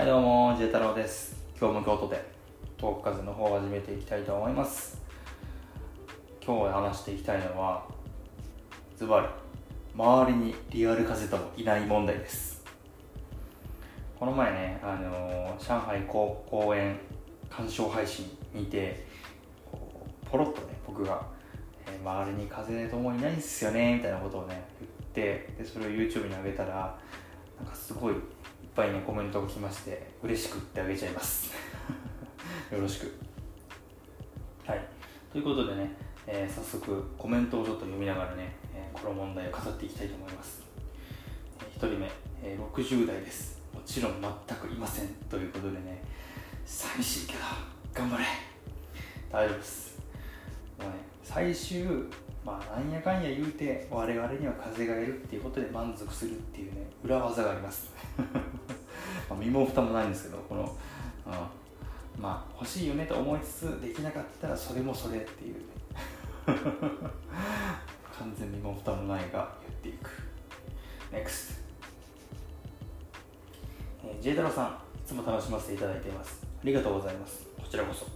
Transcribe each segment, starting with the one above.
はいどうも J 太郎です。今日も京都でトーク風の方を始めていきたいと思います。今日話していきたいのはズバリ周りにリアル風ともいない問題です。この前ね、あのー、上海公公演鑑賞配信にてポロッとね僕が、えー、周りに風ともいないんすよねみたいなことをね言ってでそれを YouTube に上げたらなんかすごいいっぱいねコメントが来まして嬉しくってあげちゃいます。よろしく。はい。ということでね、えー、早速コメントをちょっと読みながらね、えー、この問題を語っていきたいと思います、えー、1人目、えー、60代です。もちろん全くいません。ということでね寂しいけど頑張れ。大丈夫です。もうね最終まあなんやかんや言うて我々には風がいるっていうことで満足するっていうね裏技があります。まあ身も蓋もないんですけどこの、うん、まあ欲しいよねと思いつつできなかったらそれもそれっていうね。完全身も蓋もないが言っていく。NEXT、えー、J 太郎さんいつも楽しませていただいています。ありがとうございます。こちらこそ。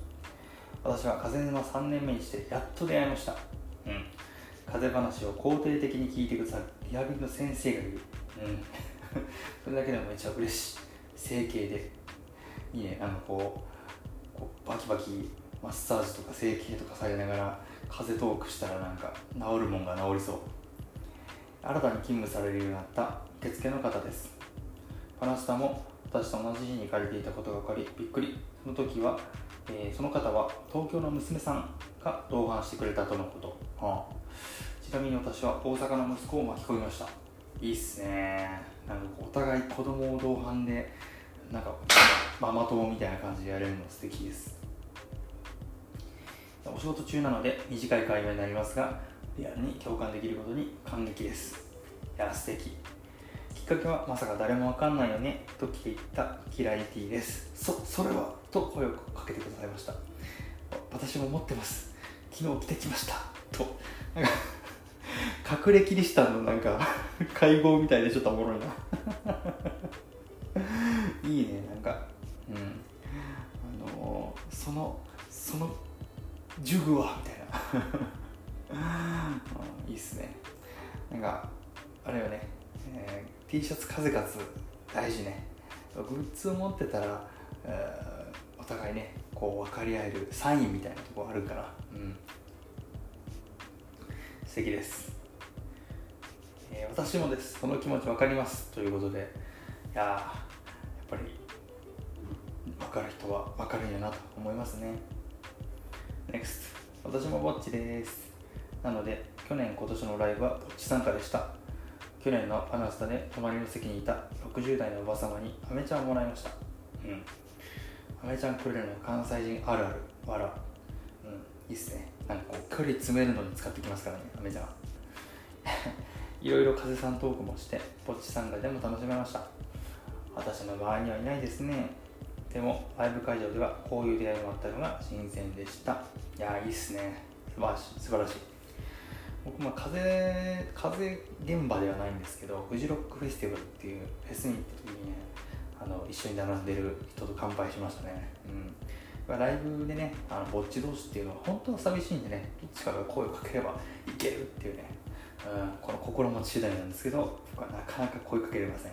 私は風沼3年目にしてやっと出会いました。風話を肯定的に聞いてくださるリハビリの先生がいる。うん。それだけでもめっちゃ嬉しい。整形でいいねあのこうこうバキバキマッサージとか整形とかされながら風トークしたらなんか治るもんが治りそう。新たに勤務されるようになった受付の方です。パナスタも私と同じ日に行かれていたことが分かりびっくり。その時は、えー、その方は東京の娘さんが同伴してくれたとのこと、はあ、ちなみに私は大阪の息子を巻き込みました。いいっすね。なんかお互い子供を同伴でなんかママ友みたいな感じでやれるの素敵です。お仕事中なので短い会話になりますがリアルに共感できることに感激です。いや素敵。きっかけはまさか誰もわかんないよねと聞いたキラリティです。そそれは？と声をかけてくださいました。私も持ってます。昨日着てきました。と。なんか隠れキリシタンのなんか解剖みたいでちょっとおもろいな。いいねなんか。うん。あのー、そのそのジュグはみたいな。いいっすね。なんかあれよね、えー、T シャツ数々大事ね。グッズを持ってたら、えー、お互いねこう分かり合えるサインみたいなとこあるから。うん。素敵です。えー、私もです。その気持ち分かります。ということで。いややっぱり分かる人は分かるんやなと思いますね。NEXT 私もぼっちです。なので去年今年のライブはぼっち参加でした？去年のパナスタで隣の席にいた60代のおば様にアメちゃんをもらいました。うん。アメちゃんくれるの関西人あるある。わらうん。いいっすね。なんかこう距離詰めるのに使ってきますからねアメちゃん いろいろ風さんトークもしてぼっち参加でも楽しめました。私の周りにはいないですね。でもライブ会場ではこういう出会いもあったのが新鮮でした。いやいいっすね。素晴らしい。素晴らしい僕まあ風風現場ではないんですけどフジロックフェスティバルっていうフェスに行った時にねあの一緒に並んでる人と乾杯しましたね。うん。ライブでねあのぼっち同士っていうのは本当は寂しいんでねどっちかが声をかければいけるっていうねうん、この心持ち次第なんですけど僕はなかなか声かけれません。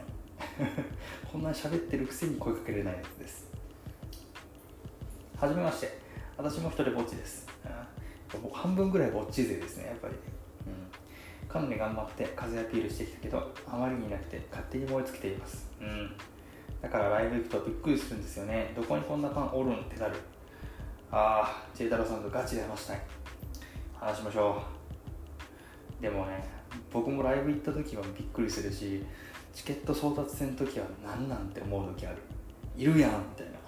こんなに喋ってるくせに声かけれないやつです。はじめまして。私も一人ぼっちです、うん、半分ぐらいぼっち勢ですねやっぱり、かなり頑張って風アピールしてきたけどあまりにいなくて勝手に燃え尽きています、うん、だからライブ行くとびっくりするんですよね。どこにこんなファンおるんってなる。ああ J 太郎さんとガチで話したい。話しましょう。でもね僕もライブ行った時はびっくりするしチケット争奪戦の時は何なんて思う時ある。いるやんみたいな。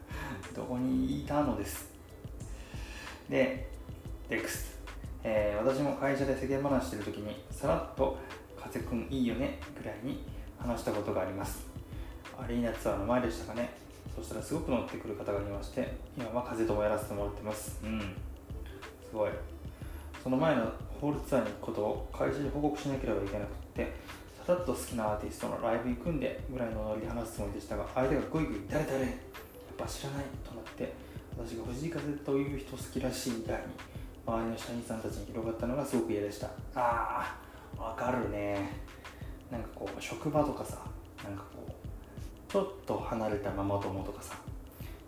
どこにいたのです。で X、えー、私も会社で世間話してる時にさらっと「風くんいいよね」ぐらいに話したことがあります。アリーナツアーの前でしたかね？そしたらすごく乗ってくる方がいまして今は風ともやらせてもらってます。うん。すごい。その前のホールツアーに行くことを会社に報告しなければいけなくってただっと好きなアーティストのライブ行くんでぐらいのノリで話すつもりでしたが相手がグイグイ誰誰？やっぱ知らないとなって私が藤井風という人好きらしいみたいに周りの社員さんたちに広がったのがすごく嫌でした。あーわかるね。なんかこう職場とかさなんかこうちょっと離れたママ友とかさ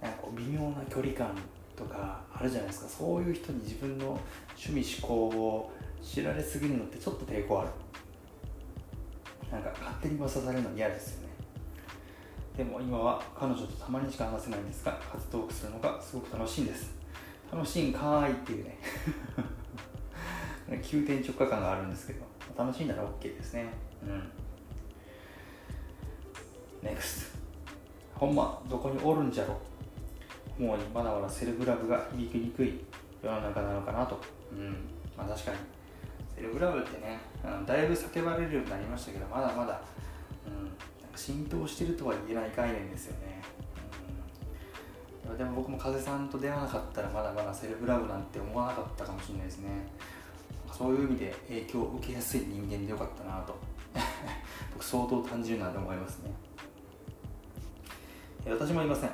なんかこう微妙な距離感とかあるじゃないですか。そういう人に自分の趣味思考を知られすぎるのってちょっと抵抗ある。なんか勝手に噂されるの嫌ですよね。でも今は彼女とたまにしか話せないんですが活動するのがすごく楽しいんです。楽しいんかーいっていうね。急転直下感があるんですけど楽しいなら OK ですね。うん。NEXT ほんまどこにおるんじゃろ。もうまだまだセルフラブが響きにくい世の中なのかなと。うん。まあ確かに。セルフラブってね、うん、だいぶ叫ばれるようになりましたけどまだまだ、うん、浸透してるとは言えない概念ですよね、でも僕も風さんと出会わなかったらまだまだセルフラブなんて思わなかったかもしれないですね。そういう意味で影響を受けやすい人間でよかったなと。僕相当単純なんで思いますね。私もいません。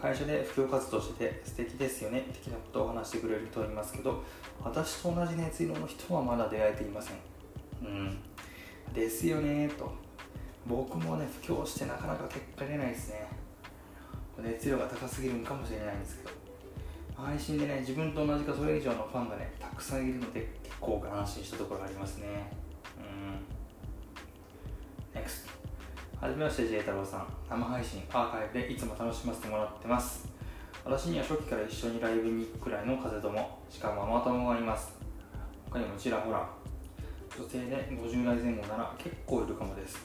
会社で布教活動してて素敵ですよね的なことを話してくれる人はいますけど私と同じ熱色の人はまだ出会えていません。うん。ですよねと。僕もね布教してなかなか結果出ないですね。熱量が高すぎるんかもしれないんですけど配信でね自分と同じかそれ以上のファンがねたくさんいるので結構安心したところありますね。うん。NEXT はじめまして J 太郎さん。生配信アーカイブでいつも楽しませてもらってます。私には初期から一緒にライブに行くくらいの風友しかもママ友がいます。他にもちらほら女性で50代前後なら結構いるかもです。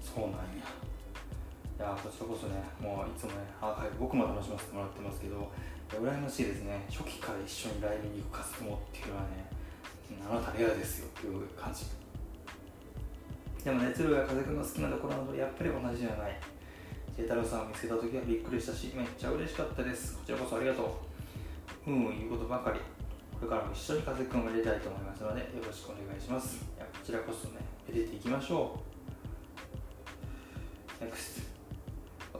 そうなんや。いやこちらこそねもういつもねアーカイブ僕も楽しませてもらってますけど羨ましいですね。初期から一緒にライブに行く活動っていうのはねあなたレアですよっていう感じ。でも熱量や風くんの好きなところなどやっぱり同じじゃない。慶太郎さんを見つけた時はびっくりしたしめっちゃ嬉しかったです。こちらこそありがとう。うん言うことばかり。これからも一緒に風くんを入れたいと思いますのでよろしくお願いします。いやこちらこそね入れていきましょう。NEXT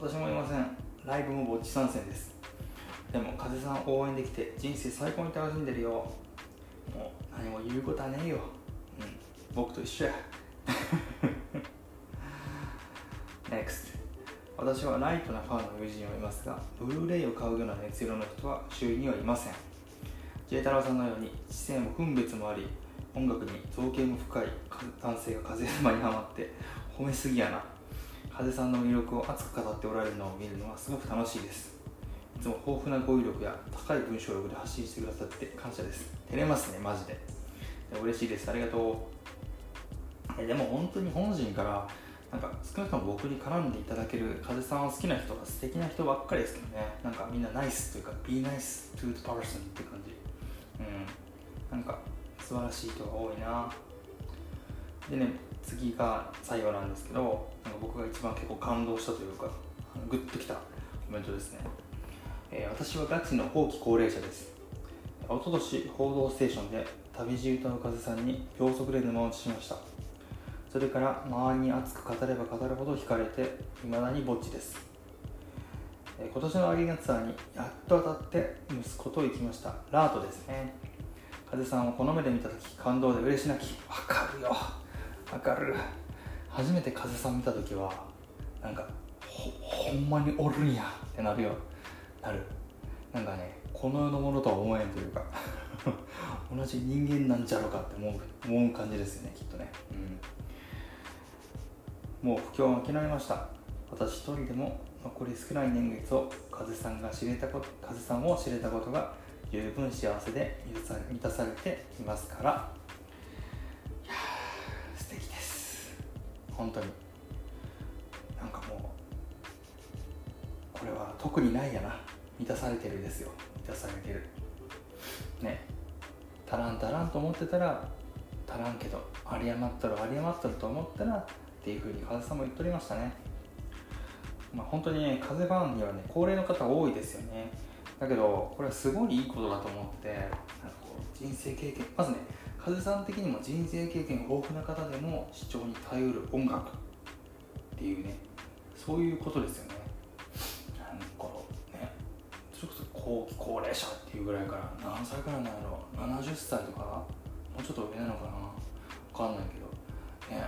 私もいません。ライブもぼっち参戦です。でも風さん応援できて人生最高に楽しんでるよ。もう何も言うことはねえよ。うん。僕と一緒や。NEXT 私はライトなファンの友人はいますがブルーレイを買うような熱量の人は周囲にはいません。J 太郎さんのように知性も分別もあり音楽に造形も深い男性が風沼にはまって褒めすぎやな。風さんの魅力を熱く語っておられるのを見るのはすごく楽しいです。いつも豊富な語彙力や高い文章力で発信してくださって感謝です。照れますねマジで。嬉しいです。ありがとう。でも本当に本心からなんか少なくとも僕に絡んでいただける風さんを好きな人が素敵な人ばっかりですけどね。なんかみんなナイスというか be nice to the person って感じ。うん。なんか素晴らしい人が多いな。でね次が最後なんですけどなんか僕が一番結構感動したというかグッときたコメントですね、えー、私はガチの後期高齢者です。おととし「報道ステーション」で旅路歌う風さんに秒速で沼落ちしました。それから周りに熱く語れば語るほど惹かれて未だにぼっちです。今年のアリーナツアーにやっと当たって息子と行きました。ラートですね。風さんをこの目で見た時感動で嬉し泣き。わかるよ。わかる初めて風さん見た時はなんかほほんまにおるんや。ってなるよ。なる。なんかねこの世のものとは思えんというか。同じ人間なんじゃろうかって思う思う感じですよねきっとね。うん。もう不況が諦めました。私一人でも残り少ない年月を風さんが知れたこと風さんを知れたことが十分幸せで満たされていますから。本当に。なんかもうこれは特にないやな。満たされてるですよ。満たされてる。ね。足らん足らんと思ってたら足らんけど有り余ったら有り余ったると思ったらっていうふうに風さんも言っておりましたね。まあ、本当にね、風ファンにはね、高齢の方多いですよね。だけど、これはすごいいいことだと思って、なんかこう人生経験、まずね、風さん的にも人生経験豊富な方でも視聴に頼る音楽っていうねそういうことですよね。なんかねそれこそ後期高齢者っていうぐらいから何歳からなんやろう70歳とかもうちょっと上なのかな分かんないけどね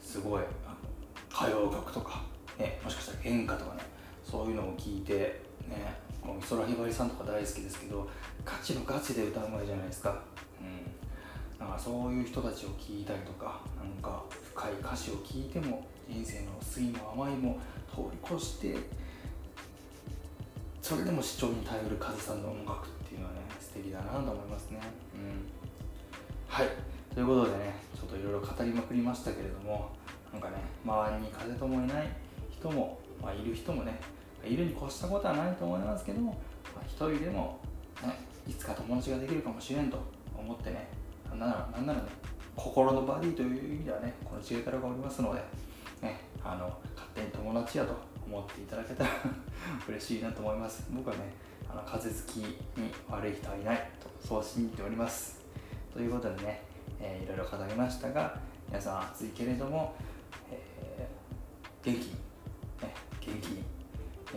すごい歌謡曲とか、ね、もしかしたら演歌とかねそういうのを聞いてねもう美空ひばりさんとか大好きですけどガチのガチで歌うまいじゃないですか。うん。だかそういう人たちを聞いたりとかなんか深い歌詞を聞いても人生の酸いも甘いも通り越してそれでも視聴に頼るカズさんの音楽っていうのはね素敵だなと思いますね。うん。はい。ということでねちょっといろいろ語りまくりましたけれどもなんかね周りに風ともいない人も、まあ、いる人もねいるに越したことはないと思いますけども、まあ、一人でも、ね、いつか友達ができるかもしれんと思ってねなんならなんならね心のバディという意味ではねこの知恵太郎がおりますので、ね、あの勝手に友達やと思っていただけたら 嬉しいなと思います。僕はねあの風好きに悪い人はいないとそう信じております。ということでね、えー、いろいろ語りましたが皆さん暑いけれども、えー、元気に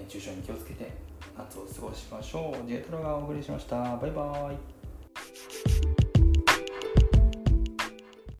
熱中症に気をつけて夏を過ごしましょう。ジェトラがお送りしました。バイバイ。